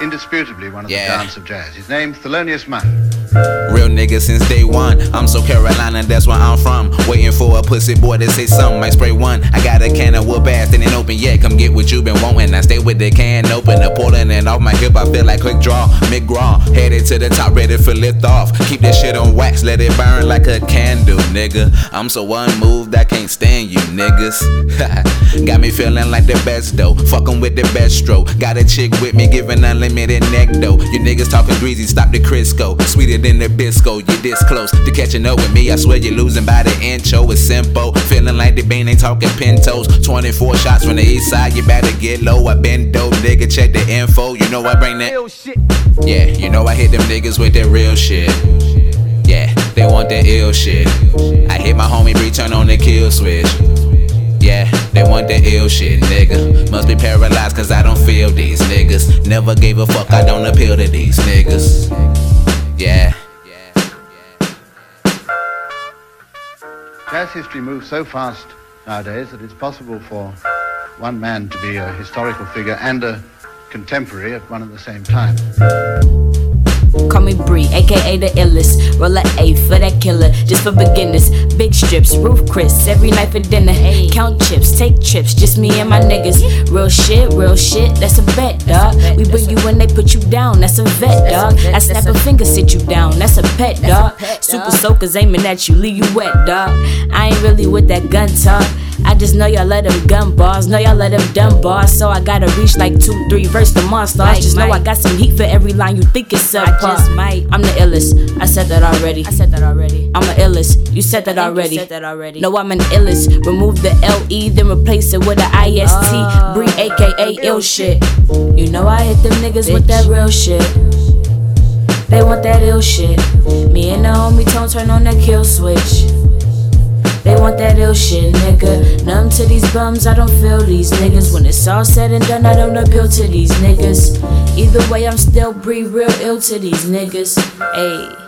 indisputably one of Yeah. the giants of jazz. His name's Thelonious Monk. Real nigga since day one. I'm so Carolina, that's where I'm from. Waiting for a pussy boy to say something. Might spray one. I got a can of whoop ass, and ain't open yet. Come get what you been wanting. I stay with the can open, the pulling and off my hip. I feel like quick draw. McGraw, headed to the top, ready for lift off. Keep that shit on wax, let it burn like a candle, nigga. I'm so unmoved, I can't stand you niggas. got me feeling like the best though. Fucking with the best stroke. Got a chick with me giving unlimited neck though. You niggas talking greasy, stop the Crisco. Sweeter than the Bisco, you this close to catching up with me. I swear you're losing by the intro. It's simple. Feeling like the bean ain't talking pintos. 24 shots from the east side, you better get low. I been dope, nigga. Check the info. You know I bring that. Yeah, you know I hit them niggas with that real shit. Yeah, they want that ill shit. I hit my homie BRi, turn on the kill switch. Yeah, they want that ill shit, nigga. Must be paralyzed cause I don't feel these niggas. Never gave a fuck, I don't appeal to these niggas. Yeah. Jazz history moves so fast nowadays that it's possible for one man to be a historical figure and a contemporary at one and the same time. Call me BRi, aka the illest. Roll a A for that killer, just for beginners. Big strips, roof Chris, every night for dinner. Hey. Count chips, take trips, just me and my niggas. Real shit, real shit, that's a bet, dog. We bring you when they put you down, that's a vet, dog. I snap a finger, sit you down, that's a pet, dog. Super soakers aiming at you, leave you wet, dog. I ain't really with that gun talk. I just know y'all let them gun bars, know y'all let them dumb bars. So I gotta reach like two, three verse the monster. I just know I got some heat for every line you think it's subpar. I just might. I'm the illest. I said that already. I said that already. I'm the illest. You said that already. Said that already. No, I'm an illest. Remove the LE, then replace it with a IST. Oh, BRi, aka ill shit. You know I hit them niggas with that real shit. They want that ill shit. Me and the homie Tone turn on that kill switch. They want that ill shit, nigga. Numb to these bums, I don't feel these niggas. When it's all said and done, I don't appeal to these niggas. Either way, I'm still breathe real ill to these niggas. Ayy.